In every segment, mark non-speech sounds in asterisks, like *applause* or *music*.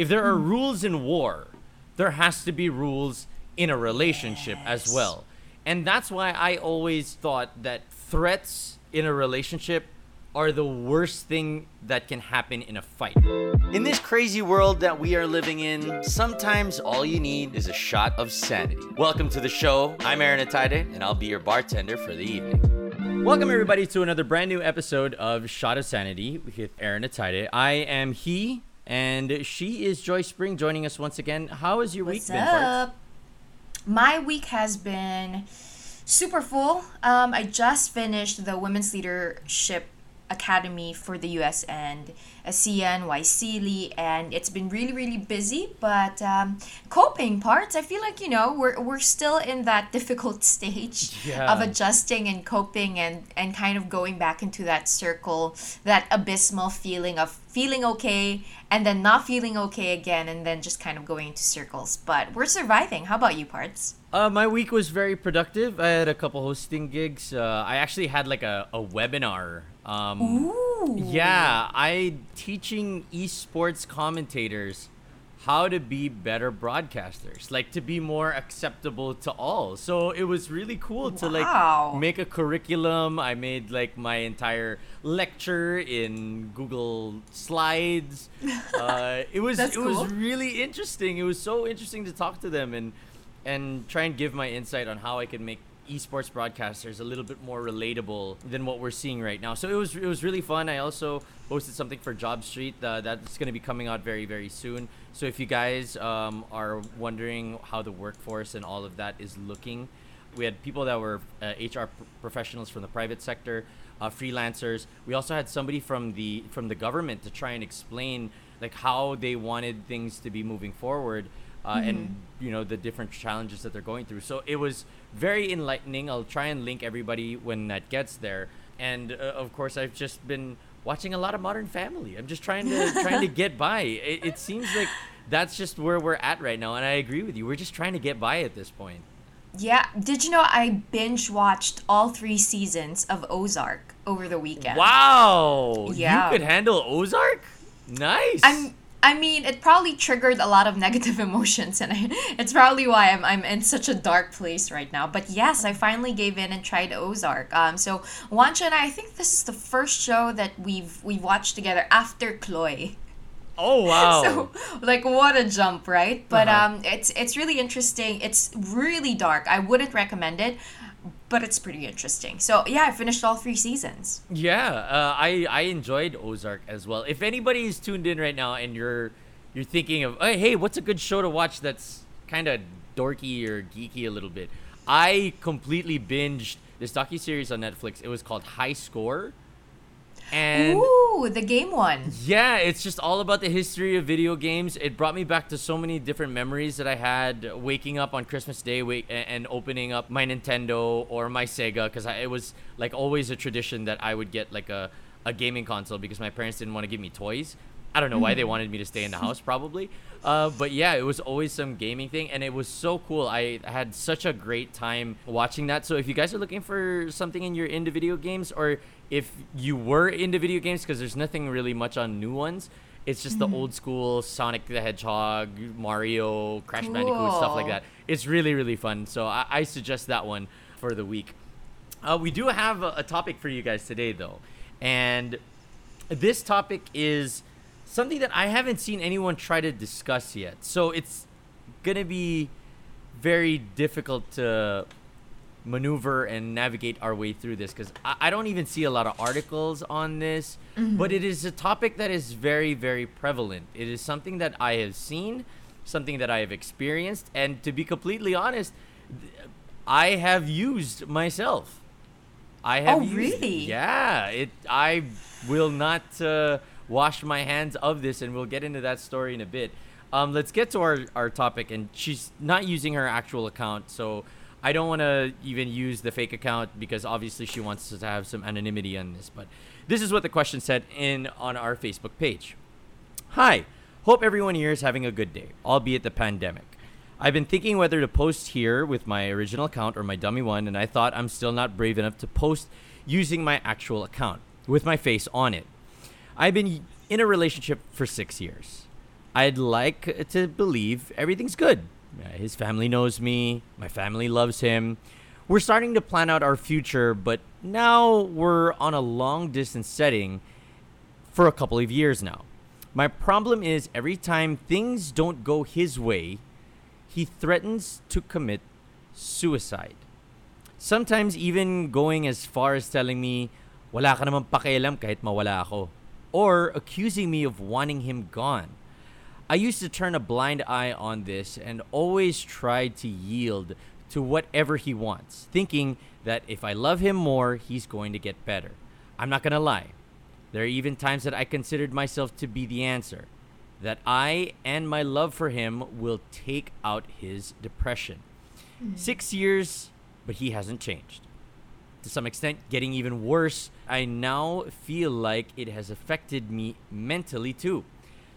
if there are hmm. rules in war, there has to be rules in a relationship as well. And that's why I always thought that threats in a relationship are the worst thing that can happen in a fight. In this crazy world that we are living in, sometimes all you need is a shot of sanity. Welcome to the show. I'm Aaron Atayde, and I'll be your bartender for the evening. Welcome, everybody, to another brand new episode of Shot of Sanity with Aaron Atayde. I am he, and she is Joy Spring joining us once again. How has your What's week been, Bart? up? My week has been super full. Um, I just finished the Women's Leadership Academy for the US and and YSEALI, and it's been really, really busy. But um, coping parts, I feel like you know we're we're still in that *laughs* difficult stage Yeah. of adjusting and coping and and kind of going back into that circle, that abysmal feeling of feeling okay and then not feeling okay again, and then just kind of going into circles. But we're surviving. How about you, parts? Uh, my week was very productive. I had a couple hosting gigs. Uh, I actually had like a, a webinar. Um, Ooh. yeah, I teaching esports commentators how to be better broadcasters, like to be more acceptable to all. So it was really cool to Wow. like make a curriculum. I made like my entire lecture in Google Slides. *laughs* Uh, it was it was really interesting. It was so interesting to talk to them and and try and give my insight on how I could make esports broadcasters a little bit more relatable than what we're seeing right now. So it was it was really fun. I also posted something for Job Street uh, that's going to be coming out very very soon. So if you guys um, are wondering how the workforce and all of that is looking, we had people that were uh, HR pr- professionals from the private sector, uh, freelancers. We also had somebody from the from the government to try and explain like how they wanted things to be moving forward uh, and you know the different challenges that they're going through. So it was very enlightening. I'll try and link everybody when that gets there. And uh, of course, I've just been watching a lot of Modern Family. I'm just trying to *laughs* trying to get by. It, it seems like that's just where we're at right now, and I agree with you. We're just trying to get by at this point. Yeah. Did you know I binge watched all three seasons of Ozark over the weekend? Wow! Yeah. You could handle Ozark. Nice. I'm. I mean, it probably triggered a lot of *laughs* negative emotions, and I, it's probably why I'm, I'm in such a dark place right now. But yes, I finally gave in and tried Ozark. Um, so Juancho and I, I think this is the first show that we've we watched together after Chloe. oh *laughs* wow. So like what a jump, right? But Uh-huh. um, it's it's really interesting. It's really dark. I wouldn't recommend it, but it's pretty interesting. So yeah, I finished all three seasons. Yeah, uh, I I enjoyed Ozark as well. If anybody is tuned in right now and you're you're thinking of, hey, hey what's a good show to watch that's kind of dorky or geeky a little bit? I completely binged this docu series on Netflix. It was called High Score, and Ooh, the game one. yeah, it's just all about the history of video games. It brought me back to so many different memories that I had waking up on Christmas Day wait, and opening up my Nintendo or my Sega because it was like always a tradition that I would get like a, a gaming console because my parents didn't want to give me toys. I don't know why they wanted me to stay in the house, probably. Uh, but yeah, it was always some gaming thing, and it was so cool. I had such a great time watching that. So if you guys are looking for something in your into video games, or if you were into video games, because there's nothing really much on new ones, it's just the old school Sonic the Hedgehog, Mario, Crash Bandicoot, stuff like that. It's really really fun. So I, I suggest that one for the week. Uh, we do have a, a topic for you guys today, though, and this topic is something that I haven't seen anyone try to discuss yet. So it's gonna be very difficult to maneuver and navigate our way through this because I, I don't even see a lot of articles on this, but it is a topic that is very, very prevalent. It is something that I have seen, something that I have experienced, and to be completely honest, I have used myself. I have Oh, used really? Yeah, it. I will not uh, wash my hands of this, and we'll get into that story in a bit. Um, let's get to our, our topic, and she's not using her actual account, so I don't want to even use the fake account because obviously she wants to have some anonymity on this. But this is what the question said in on our Facebook page. Hi, hope everyone here is having a good day, albeit the pandemic. I've been thinking whether to post here with my original account or my dummy one, and I thought I'm still not brave enough to post using my actual account with my face on it. I've been in a relationship for six years. I'd like to believe everything's good. Uh, His family knows me, my family loves him. We're starting to plan out our future, but now we're on a long distance setting for a couple of years now. My problem is every time things don't go his way, he threatens to commit suicide. Sometimes even going as far as telling me, wala ka naman pakialam kahit mawala ako. Or accusing me of wanting him gone. I used to turn a blind eye on this and always tried to yield to whatever he wants, thinking that if I love him more, he's going to get better. I'm not going to lie. There are even times that I considered myself to be the answer, that I and my love for him will take out his depression. Mm-hmm. Six years, but he hasn't changed. To some extent, getting even worse, I now feel like it has affected me mentally too.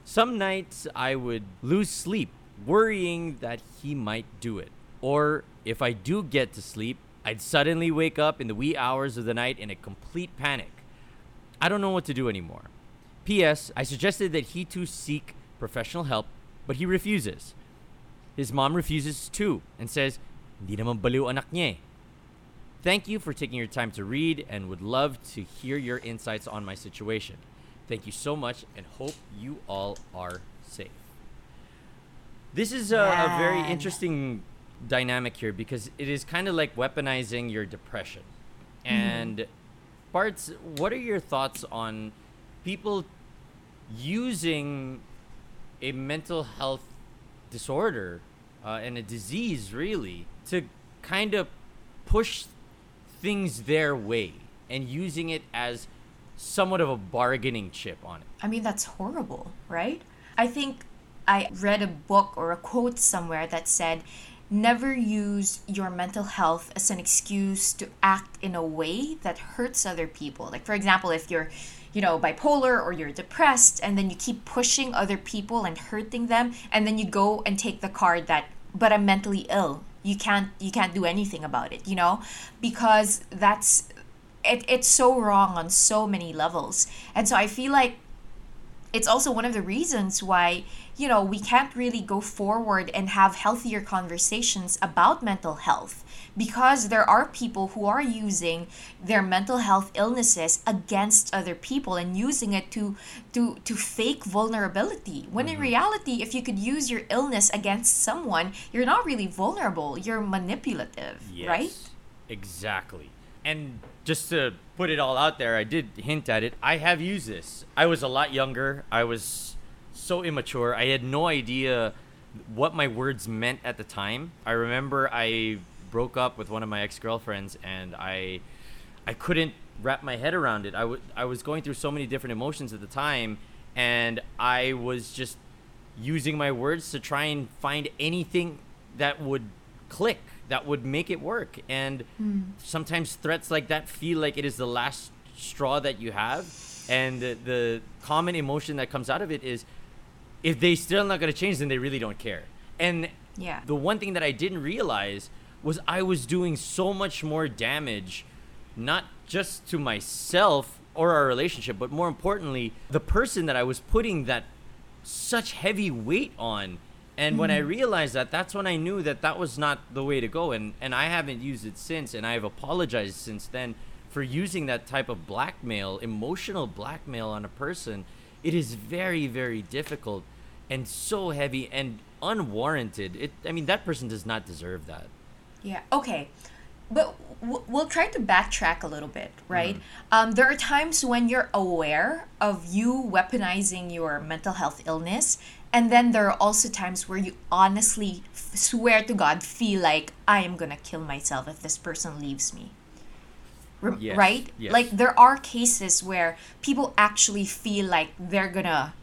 Some nights I would lose sleep, worrying that he might do it. Or if I do get to sleep, I'd suddenly wake up in the wee hours of the night in a complete panic. I don't know what to do anymore. P.S. I suggested that he too seek professional help, but he refuses. His mom refuses too and says, Hindi naman baliw anak niya eh." Thank you for taking your time to read and would love to hear your insights on my situation. Thank you so much and hope you all are safe. This is a, a very interesting dynamic here because it is kind of like weaponizing your depression. And Bart's, what are your thoughts on people using a mental health disorder uh, and a disease, really, to kind of push things their way and using it as somewhat of a bargaining chip on it? I mean, that's horrible, right? I think I read a book or a quote somewhere that said, never use your mental health as an excuse to act in a way that hurts other people. Like, for example, if you're you know bipolar or you're depressed and then you keep pushing other people and hurting them and then you go and take the card that but i'm mentally ill you can't you can't do anything about it you know? Because that's it, it's so wrong on so many levels. And so i feel like it's also one of the reasons why you know we can't really go forward and have healthier conversations about mental health because there are people who are using their mental health illnesses against other people and using it to to to fake vulnerability when in mm-hmm. reality if you could use your illness against someone you're not really vulnerable you're manipulative right Exactly. And just to put it all out there, I did hint at it. I have used this. I was a lot younger. I was so immature. I had no idea what my words meant at the time. I remember I broke up with one of my ex-girlfriends and I I couldn't wrap my head around it. I wa- I was going through so many different emotions at the time and I was just using my words to try and find anything that would click that would make it work and hmm. sometimes threats like that feel like it is the last straw that you have and the, the common emotion that comes out of it is if they still not going to change then they really don't care. And Yeah. the one thing that i didn't realize was i was doing so much more damage not just to myself or our relationship but more importantly the person that i was putting that such heavy weight on. And when i mm-hmm. realized that that's when i knew that that was not the way to go. And and i haven't used it since and i've apologized since then for using that type of blackmail emotional blackmail on a person. It is very very difficult and so heavy and unwarranted it i mean that person does not deserve that Yeah. Okay. But w- we'll try to backtrack a little bit, right? Um, there are times when you're aware of you weaponizing your mental health illness, and then there are also times where you honestly f- swear to God, feel like I am gonna kill myself if this person leaves me. R- Yes, Right? yes. Like there are cases where people actually feel like they're gonna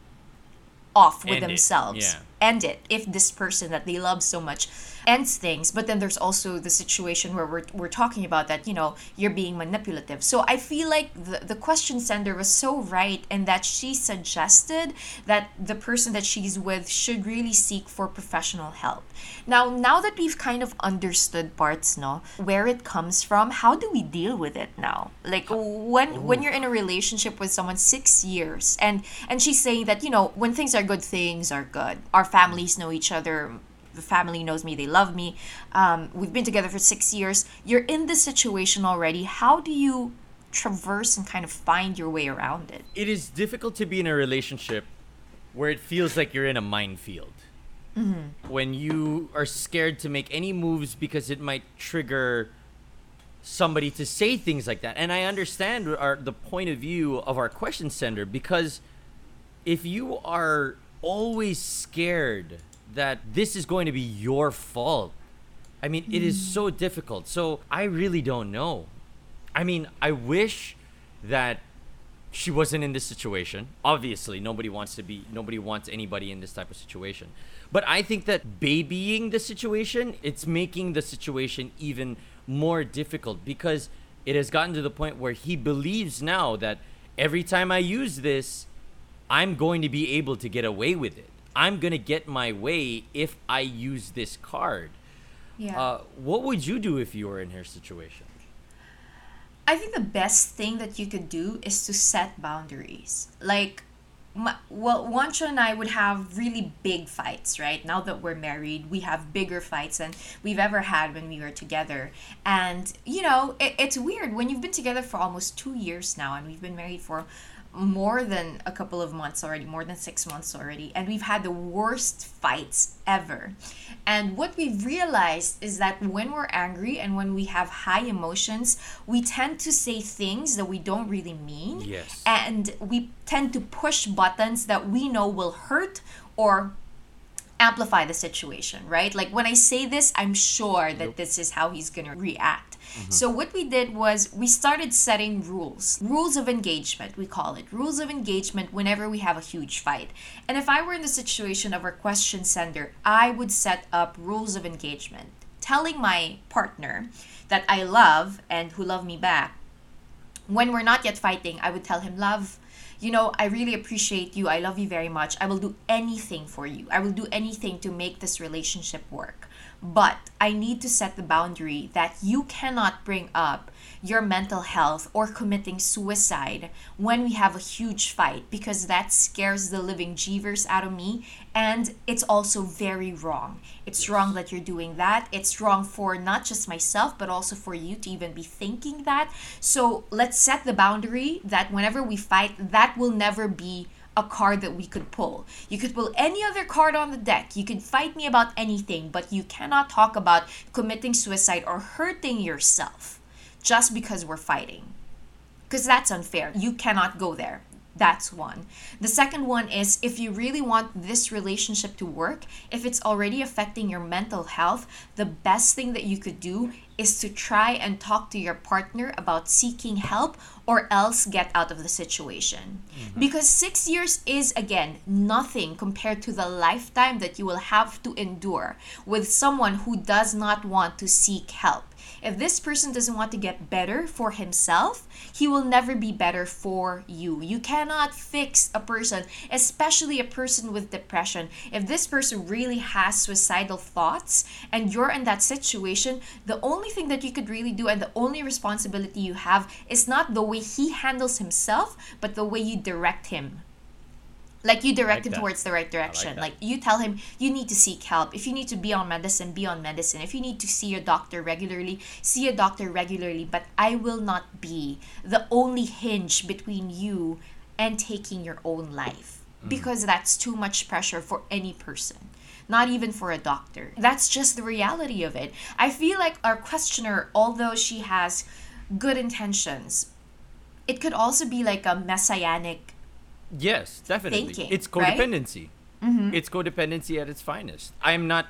off with End it, themselves yeah. End it if this person that they love so much ends things. But then there's also the situation where we're, we're talking about that you know you're being manipulative. So i feel like the, the question sender was so right in that she suggested that the person that she's with should really seek for professional help. Now now that we've kind of understood parts no where it comes from how do we deal with it now? Like when when you're in a relationship with someone six years and and she's saying that you know when things are good things are good. Our families know each other. The family knows me. They love me. Um, we've been together for six years. You're in this situation already. How do you traverse and kind of find your way around it? It is difficult to be in a relationship where it feels like you're in a minefield. When you are scared to make any moves because it might trigger somebody to say things like that. And I understand our, the point of view of our question sender because if you are always scared that this is going to be your fault, I mean, it is so difficult. So I really don't know. I mean, I wish that she wasn't in this situation. Obviously, nobody wants to be nobody wants anybody in this type of situation. But I think that babying the situation, it's making the situation even more difficult because it has gotten to the point where he believes now that every time I use this, I'm going to be able to get away with it. I'm going to get my way if I use this card. Yeah. Uh, what would you do if you were in her situation? I think the best thing that you could do is to set boundaries. Like, my, well, Juancho and I would have really big fights, right? Now that we're married, we have bigger fights than we've ever had when we were together. And, you know, it, it's weird when you've been together for almost two years now and we've been married for more than a couple of months already, more than six months already, and we've had the worst fights ever. And what we've realized is that when we're angry and when we have high emotions, we tend to say things that we don't really mean. Yes. And we tend to push buttons that we know will hurt or amplify the situation, right? Like when I say this, I'm sure that this is how he's going to react. Mm-hmm. So what we did was we started setting rules. Rules of engagement, we call it. Rules of engagement whenever we have a huge fight. And if I were in the situation of our question sender, I would set up rules of engagement, telling my partner that I love and who love me back when we're not yet fighting, I would tell him, Love, you know, I really appreciate you. I love you very much. I will do anything for you. I will do anything to make this relationship work. But I need to set the boundary that you cannot bring up your mental health or committing suicide when we have a huge fight because that scares the living jeevers out of me and it's also very wrong. It's wrong that you're doing that. It's wrong for not just myself but also for you to even be thinking that. So let's set the boundary that whenever we fight that will never be a card that we could pull. You could pull any other card on the deck. You could fight me about anything, but you cannot talk about committing suicide or hurting yourself just because we're fighting. Because that's unfair. You cannot go there. That's one. The second one is if you really want this relationship to work, if it's already affecting your mental health, the best thing that you could do is to try and talk to your partner about seeking help or else get out of the situation. Mm-hmm. Because six years is, again, nothing compared to the lifetime that you will have to endure with someone who does not want to seek help. If this person doesn't want to get better for himself, he will never be better for you. You cannot fix a person, especially a person with depression. If this person really has suicidal thoughts and you're in that situation, the only thing that you could really do and the only responsibility you have is not the way he handles himself, but the way you direct him like you direct like him that. towards the right direction. that. like you tell him you need to seek help. If you need to be on medicine be on medicine. If you need to see a doctor regularly see a doctor regularly. But i will not be the only hinge between you and taking your own life mm-hmm. because that's too much pressure for any person not even for a doctor. That's just the reality of it. I feel like our questioner although she has good intentions it could also be like a messianic Yes, definitely. Thinking, it's right? codependency. It's codependency at its finest. I'm not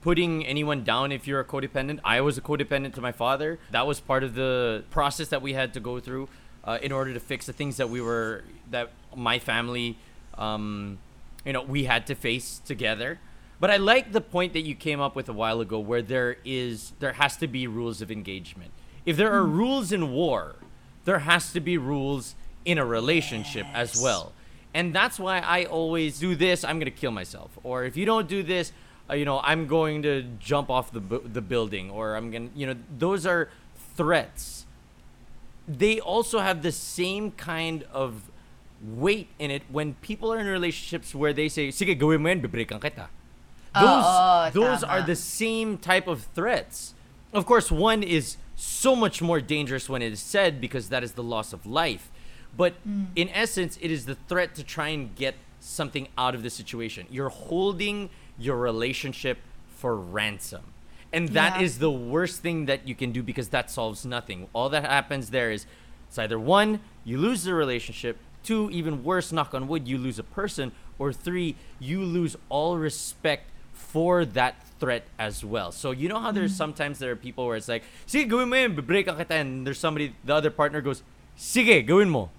putting anyone down if you're a codependent. I was a codependent to my father. That was part of the process that we had to go through uh, in order to fix the things that we were that my family, um, you know, we had to face together. But I like the point that you came up with a while ago, where there is there has to be rules of engagement. If there are rules in war, there has to be rules in a relationship as well and that's why I always do this. I'm gonna kill myself, or if you don't do this, uh, you know, I'm going to jump off the bu- the building, or I'm gonna, you know, those are threats. They also have the same kind of weight in it when people are in relationships where they say, sige, gawin mo yan, bibreakan kita. Those, oo, those tama. are the same type of threats. Of course, one is so much more dangerous when it is said because that is the loss of life. But Mm. in essence, it is the threat to try and get something out of the situation. You're holding your relationship for ransom. And that is Yeah. the worst thing that you can do because that solves nothing. All that happens there is it's either one, you lose the relationship, two, even worse, knock on wood, you lose a person, or three, you lose all respect for that threat as well. So you know how there's sometimes there are people where it's like, sige, gawin mo yan, break ang kita, and there's somebody, the other partner goes, sige, gawin mo.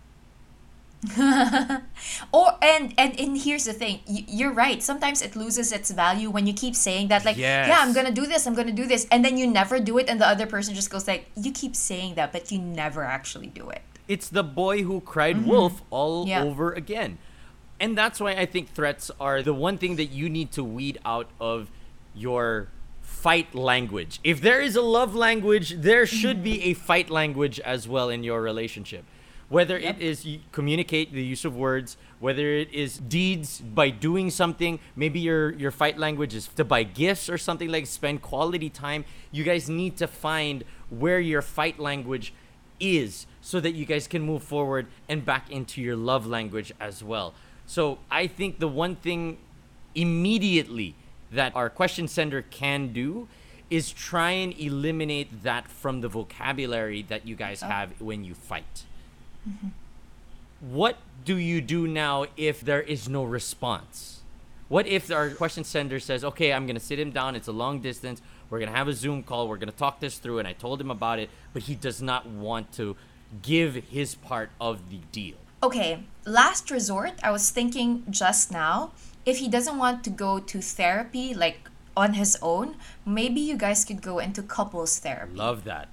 *laughs* Or and and and here's the thing, you're right. Sometimes it loses its value when you keep saying that, like, yeah, I'm gonna do this, I'm gonna do this, and then you never do it, and the other person just goes like, you keep saying that, but you never actually do it. It's the boy who cried wolf all Mm-hmm. Yeah. over again. And that's why I think threats are the one thing that you need to weed out of your fight language. If there is a love language, there should be a fight language as well in your relationship. Whether Yep. it is communicate the use of words, whether it is deeds by doing something, maybe your your fight language is to buy gifts or something like spend quality time. You guys need to find where your fight language is so that you guys can move forward and back into your love language as well. So I think the one thing immediately that our question sender can do is try and eliminate that from the vocabulary that you guys have when you fight. Mm-hmm. What do you do now if there is no response? What if our question sender says, okay, I'm going to sit him down, it's a long distance, we're going to have a Zoom call, we're going to talk this through, and I told him about it, but he does not want to give his part of the deal? Okay, last resort, I was thinking just now, if he doesn't want to go to therapy like on his own, maybe you guys could go into couples therapy. Love that.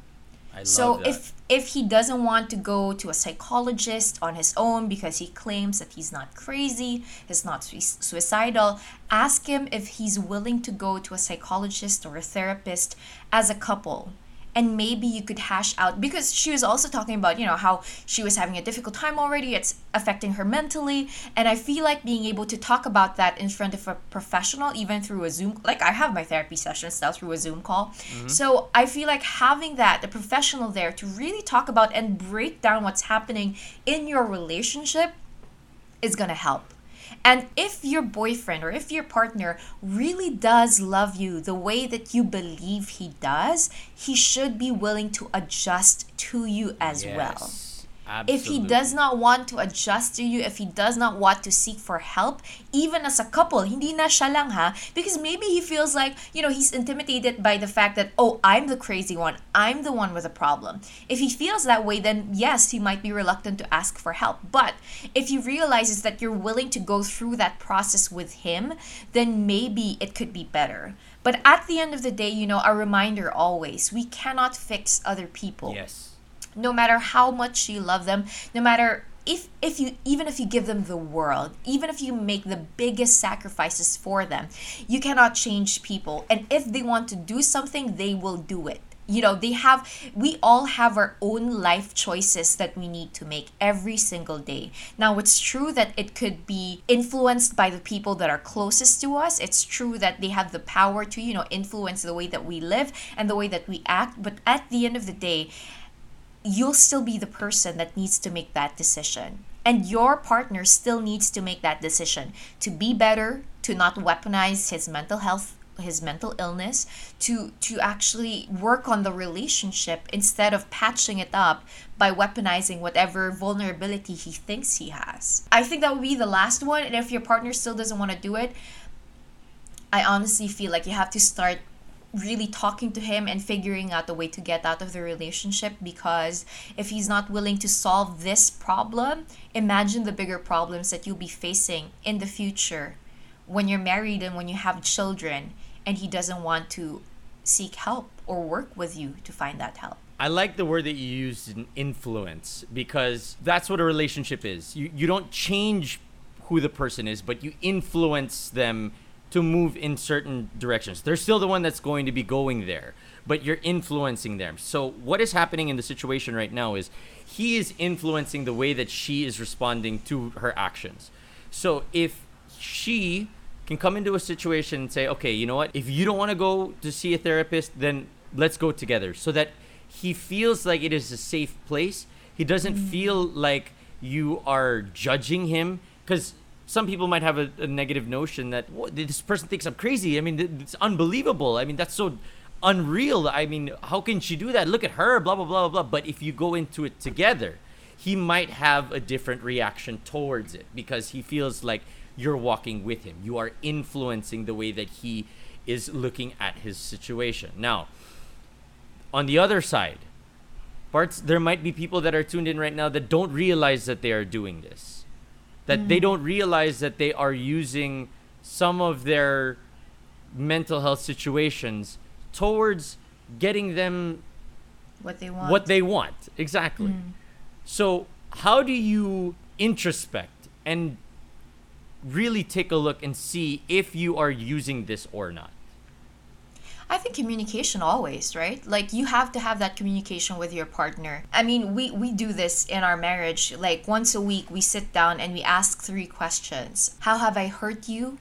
I So if if he doesn't want to go to a psychologist on his own because he claims that he's not crazy, he's not sui- suicidal, ask him if he's willing to go to a psychologist or a therapist as a couple. And maybe you could hash out because she was also talking about, you know, how she was having a difficult time already, it's affecting her mentally, and I feel like being able to talk about that in front of a professional even through a Zoom like I have my therapy sessions now through a Zoom call. Mm-hmm. So I feel like having that, a professional there to really talk about and break down what's happening in your relationship is going to help. And if your boyfriend or if your partner really does love you the way that you believe he does, he should be willing to adjust to you as well Yes, if he does not want to adjust to you, if he does not want to seek for help, even as a couple, hindi na siya lang ha, because maybe he feels like, you know, he's intimidated by the fact that, oh, I'm the crazy one, I'm the one with a problem. If he feels that way, then yes, he might be reluctant to ask for help. But if he realizes that you're willing to go through that process with him, then maybe it could be better. But at the end of the day, you know, a reminder always, we cannot fix other people Yes. No matter how much you love them no matter if if you even if you give them the world even if you make the biggest sacrifices for them you cannot change people. And if they want to do something they will do it. You know they have we all have our own life choices that we need to make every single day. Now it's true that it could be influenced by the people that are closest to us. It's true that they have the power to you know influence the way that we live and the way that we act. But at the end of the day you'll still be the person that needs to make that decision. And your partner still needs to make that decision to be better, to not weaponize his mental health, his mental illness, to to actually work on the relationship instead of patching it up by weaponizing whatever vulnerability he thinks he has. I think that would be the last one. And if your partner still doesn't want to do it, I honestly feel like you have to start really talking to him and figuring out a way to get out of the relationship because if he's not willing to solve this problem, imagine the bigger problems that you'll be facing in the future when you're married and when you have children and he doesn't want to seek help or work with you to find that help. I like the word that you used in influence because that's what a relationship is. You you don't change who the person is, but you influence them to move in certain directions. They're still the one that's going to be going there, but you're influencing them. So what is happening in the situation right now is he is influencing the way that she is responding to her actions. So if she can come into a situation and say, okay, you know what? If you don't want to go to see a therapist, then let's go together so that he feels like it is a safe place. He doesn't mm-hmm. feel like you are judging him because some people might have a, a negative notion that "What, this person thinks I'm crazy. I mean, it's unbelievable. I mean, that's so unreal. I mean, how can she do that? Look at her, blah, blah, blah, blah, blah. But if you go into it together, he might have a different reaction towards it because he feels like you're walking with him. You are influencing the way that he is looking at his situation. Now, on the other side, parts there might be people that are tuned in right now that don't realize that they are doing this. That they mm. don't realize that they are using some of their mental health situations towards getting them What they want. what they want. Exactly. Mm. So, how do you introspect and really take a look and see if you are using this or not? I think communication always, right? Like you have to have that communication with your partner. I mean, we we do this in our marriage. Like once a week we sit down and we ask three questions. How have I hurt you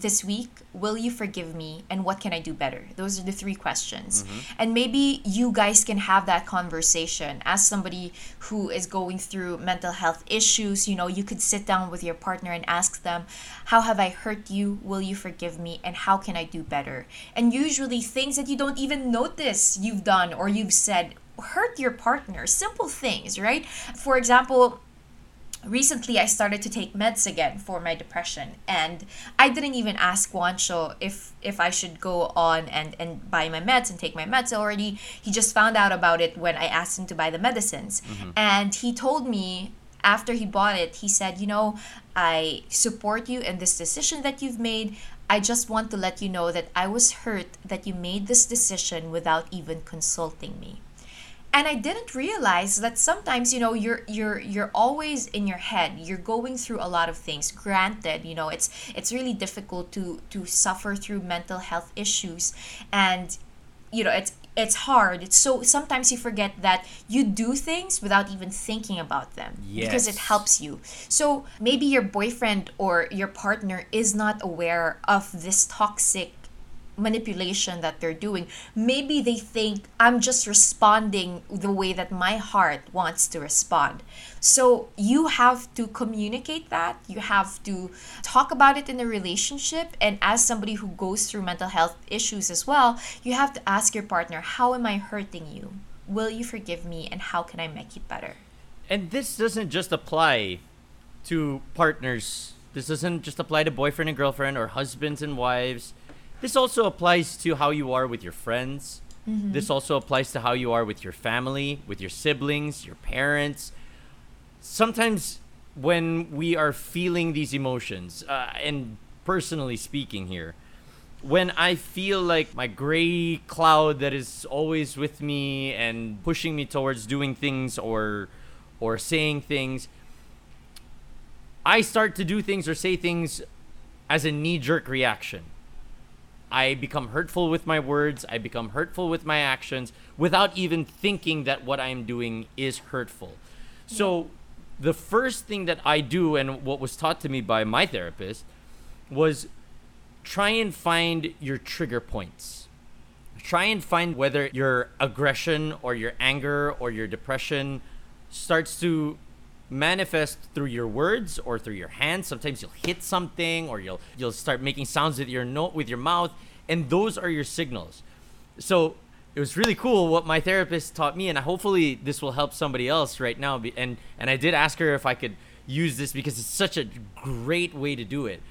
this week? Will you forgive me? And what can I do better? Those are the three questions. Mm-hmm. And maybe you guys can have that conversation as somebody who is going through mental health issues. You know, you could sit down with your partner and ask them, How have I hurt you? Will you forgive me? And how can I do better? And usually, things that you don't even notice you've done or you've said hurt your partner. Simple things, right? For example, recently I started to take meds again for my depression and I didn't even ask Juancho if if I should go on and and buy my meds and take my meds. Already he just found out about it when I asked him to buy the medicines. Mm-hmm. And he told me after he bought it he said you know I support you in this decision that you've made. I just want to let you know that I was hurt that you made this decision without even consulting me and i didn't realize that sometimes you know you're you're you're always in your head. You're going through a lot of things. Granted you know it's it's really difficult to to suffer through mental health issues. And you know it's it's hard. It's so sometimes you forget that you do things without even thinking about them because it helps you. So maybe your boyfriend or your partner is not aware of this toxic manipulation that they're doing. Maybe they think I'm just responding the way that my heart wants to respond. So you have to communicate that. You have to talk about it in a relationship. And as somebody who goes through mental health issues as well, you have to ask your partner, How am I hurting you? Will you forgive me? And how can I make it better? And this doesn't just apply to partners. This doesn't just apply to boyfriend and girlfriend or husbands and wives. This also applies to how you are with your friends. This also applies to how you are with your family, with your siblings, your parents. Sometimes when we are feeling these emotions, uh, and personally speaking here, when I feel like my gray cloud that is always with me and pushing me towards doing things or or saying things, I start to do things or say things as a knee jerk reaction. I become hurtful with my words, I become hurtful with my actions without even thinking that what I'm doing is hurtful. So, the first thing that I do, and what was taught to me by my therapist, was try and find your trigger points. Try and find whether your aggression or your anger or your depression starts to manifest through your words or through your hands. Sometimes you'll hit something or you'll you'll start making sounds with your note with your mouth, and those are your signals. So it was really cool what my therapist taught me, and hopefully this will help somebody else right now. And and I did ask her if I could use this because it's such a great way to do it.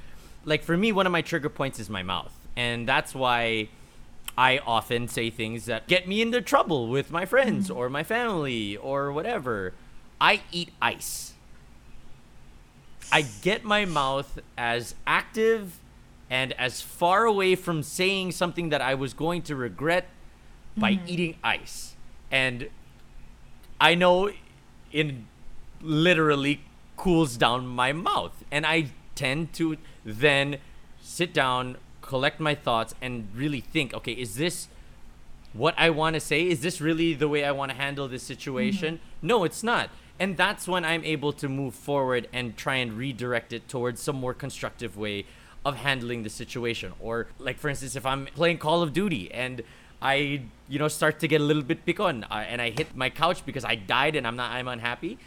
Like for me, one of my trigger points is my mouth, and that's why I often say things that get me into trouble with my friends mm-hmm. or my family or whatever. I eat ice. I get my mouth as active and as far away from saying something that I was going to regret by eating ice. And I know it literally cools down my mouth. And I tend to then sit down, collect my thoughts and really think, okay, is this what I want to say? Is this really the way I want to handle this situation? Mm-hmm. No, it's not. And that's when I'm able to move forward and try and redirect it towards some more constructive way of handling the situation. Or like for instance, if I'm playing Call of Duty and I, you know, start to get a little bit picon uh, and I hit my couch because I died and I'm not I'm unhappy.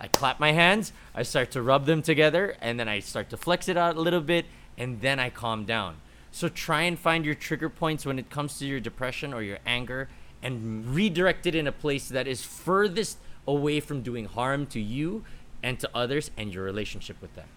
I clap my hands, I start to rub them together, and then I start to flex it out a little bit, and then I calm down. So try and find your trigger points when it comes to your depression or your anger and redirect it in a place that is furthest away from doing harm to you and to others and your relationship with them.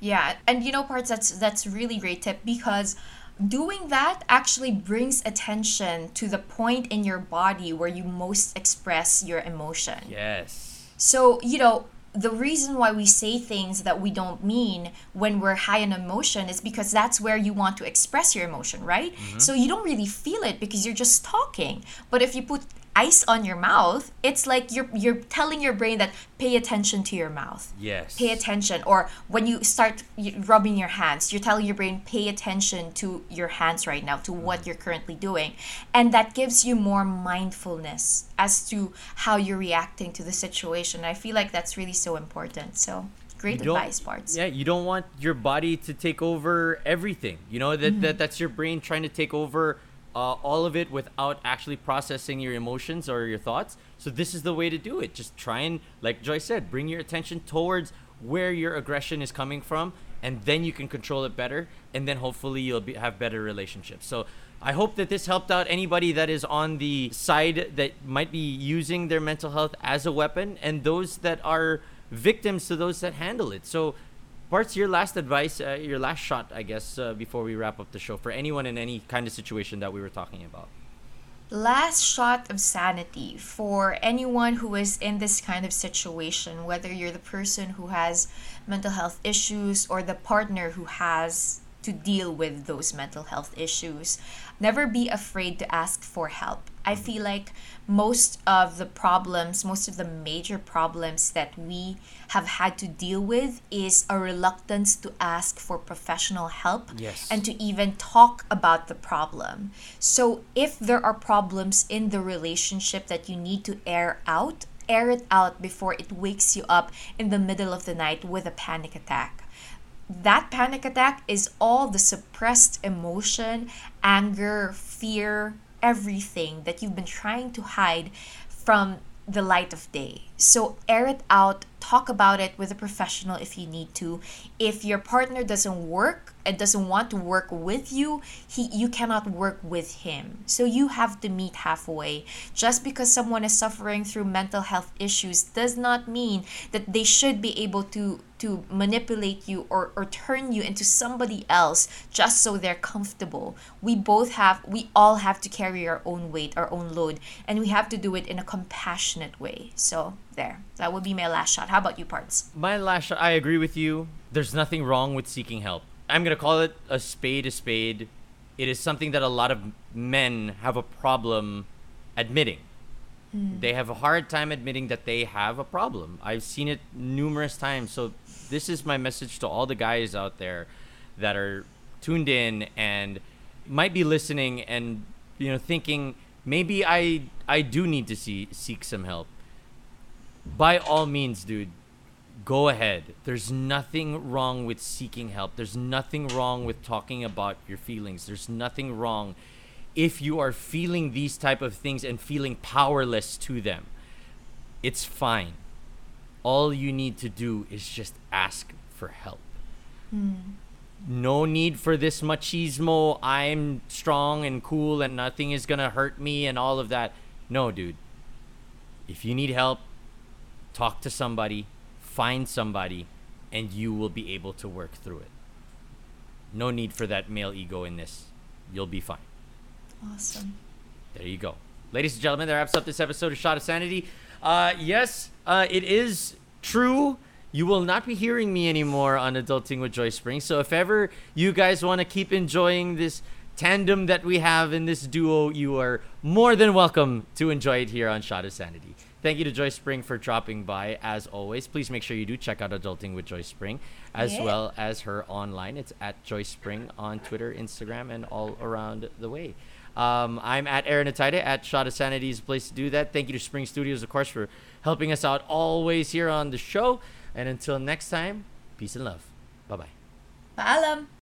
Yeah, and you know parts that's that's really great tip because doing that actually brings attention to the point in your body where you most express your emotion. Yes. So, you know, the reason why we say things that we don't mean when we're high in emotion is because that's where you want to express your emotion, right? Mm-hmm. So you don't really feel it because you're just talking. But if you put ice on your mouth, it's like you're you're telling your brain that pay attention to your mouth. Yes. Pay attention. Or when you start rubbing your hands, you're telling your brain pay attention to your hands right now, to what mm-hmm. you're currently doing, and that gives you more mindfulness as to how you're reacting to the situation. I feel like that's really so important. So great advice parts yeah you don't want your body to take over everything you know that, mm-hmm. that that's your brain trying to take over uh, all of it without actually processing your emotions or your thoughts. So this is the way to do it. Just try and, like Joy said, bring your attention towards where your aggression is coming from, and then you can control it better, and then hopefully you'll be, have better relationships. So I hope that this helped out anybody that is on the side that might be using their mental health as a weapon, and those that are victims to those that handle it. So Parts, your last advice, uh, your last shot, I guess, uh, before we wrap up the show for anyone in any kind of situation that we were talking about. Last shot of sanity for anyone who is in this kind of situation, whether you're the person who has mental health issues or the partner who has to deal with those mental health issues. Never be afraid to ask for help. I feel like most of the problems, most of the major problems that we have had to deal with is a reluctance to ask for professional help yes. and to even talk about the problem. So, if there are problems in the relationship that you need to air out, air it out before it wakes you up in the middle of the night with a panic attack that panic attack is all the suppressed emotion, anger, fear, everything that you've been trying to hide from the light of day. So air it out, talk about it with a professional if you need to. If your partner doesn't work and doesn't want to work with you, he you cannot work with him. So you have to meet halfway. Just because someone is suffering through mental health issues does not mean that they should be able to to manipulate you or, or turn you into somebody else just so they're comfortable. We both have we all have to carry our own weight, our own load, and we have to do it in a compassionate way. So there. That would be my last shot. How about you, Parts? My last shot, I agree with you. There's nothing wrong with seeking help. I'm going to call it a spade a spade. It is something that a lot of men have a problem admitting. Mm. They have a hard time admitting that they have a problem. I've seen it numerous times. So, this is my message to all the guys out there that are tuned in and might be listening and you know thinking maybe I I do need to see seek some help by all means, dude, go ahead. There's nothing wrong with seeking help. There's nothing wrong with talking about your feelings. There's nothing wrong if you are feeling these type of things and feeling powerless to them. It's fine. All you need to do is just ask for help. Mm. No need for this machismo. I'm strong and cool and nothing is going to hurt me and all of that. No, dude. If you need help, talk to somebody, find somebody, and you will be able to work through it. No need for that male ego in this. You'll be fine. Awesome. There you go. Ladies and gentlemen, that wraps up this episode of Shot of Sanity. Uh, yes, uh, it is true. You will not be hearing me anymore on Adulting with Joy Spring. So if ever you guys want to keep enjoying this tandem that we have in this duo, you are more than welcome to enjoy it here on Shot of Sanity. Thank you to Joy Spring for dropping by as always. Please make sure you do check out Adulting with Joy Spring as Yeah. well as her online. It's at Joy Spring on Twitter, Instagram, and all around the way. Um, I'm at Aaron Atayde at Shot of Sanity is a place to do that. Thank you to Spring Studios, of course, for helping us out always here on the show. And until next time, peace and love. Bye bye. Paalam!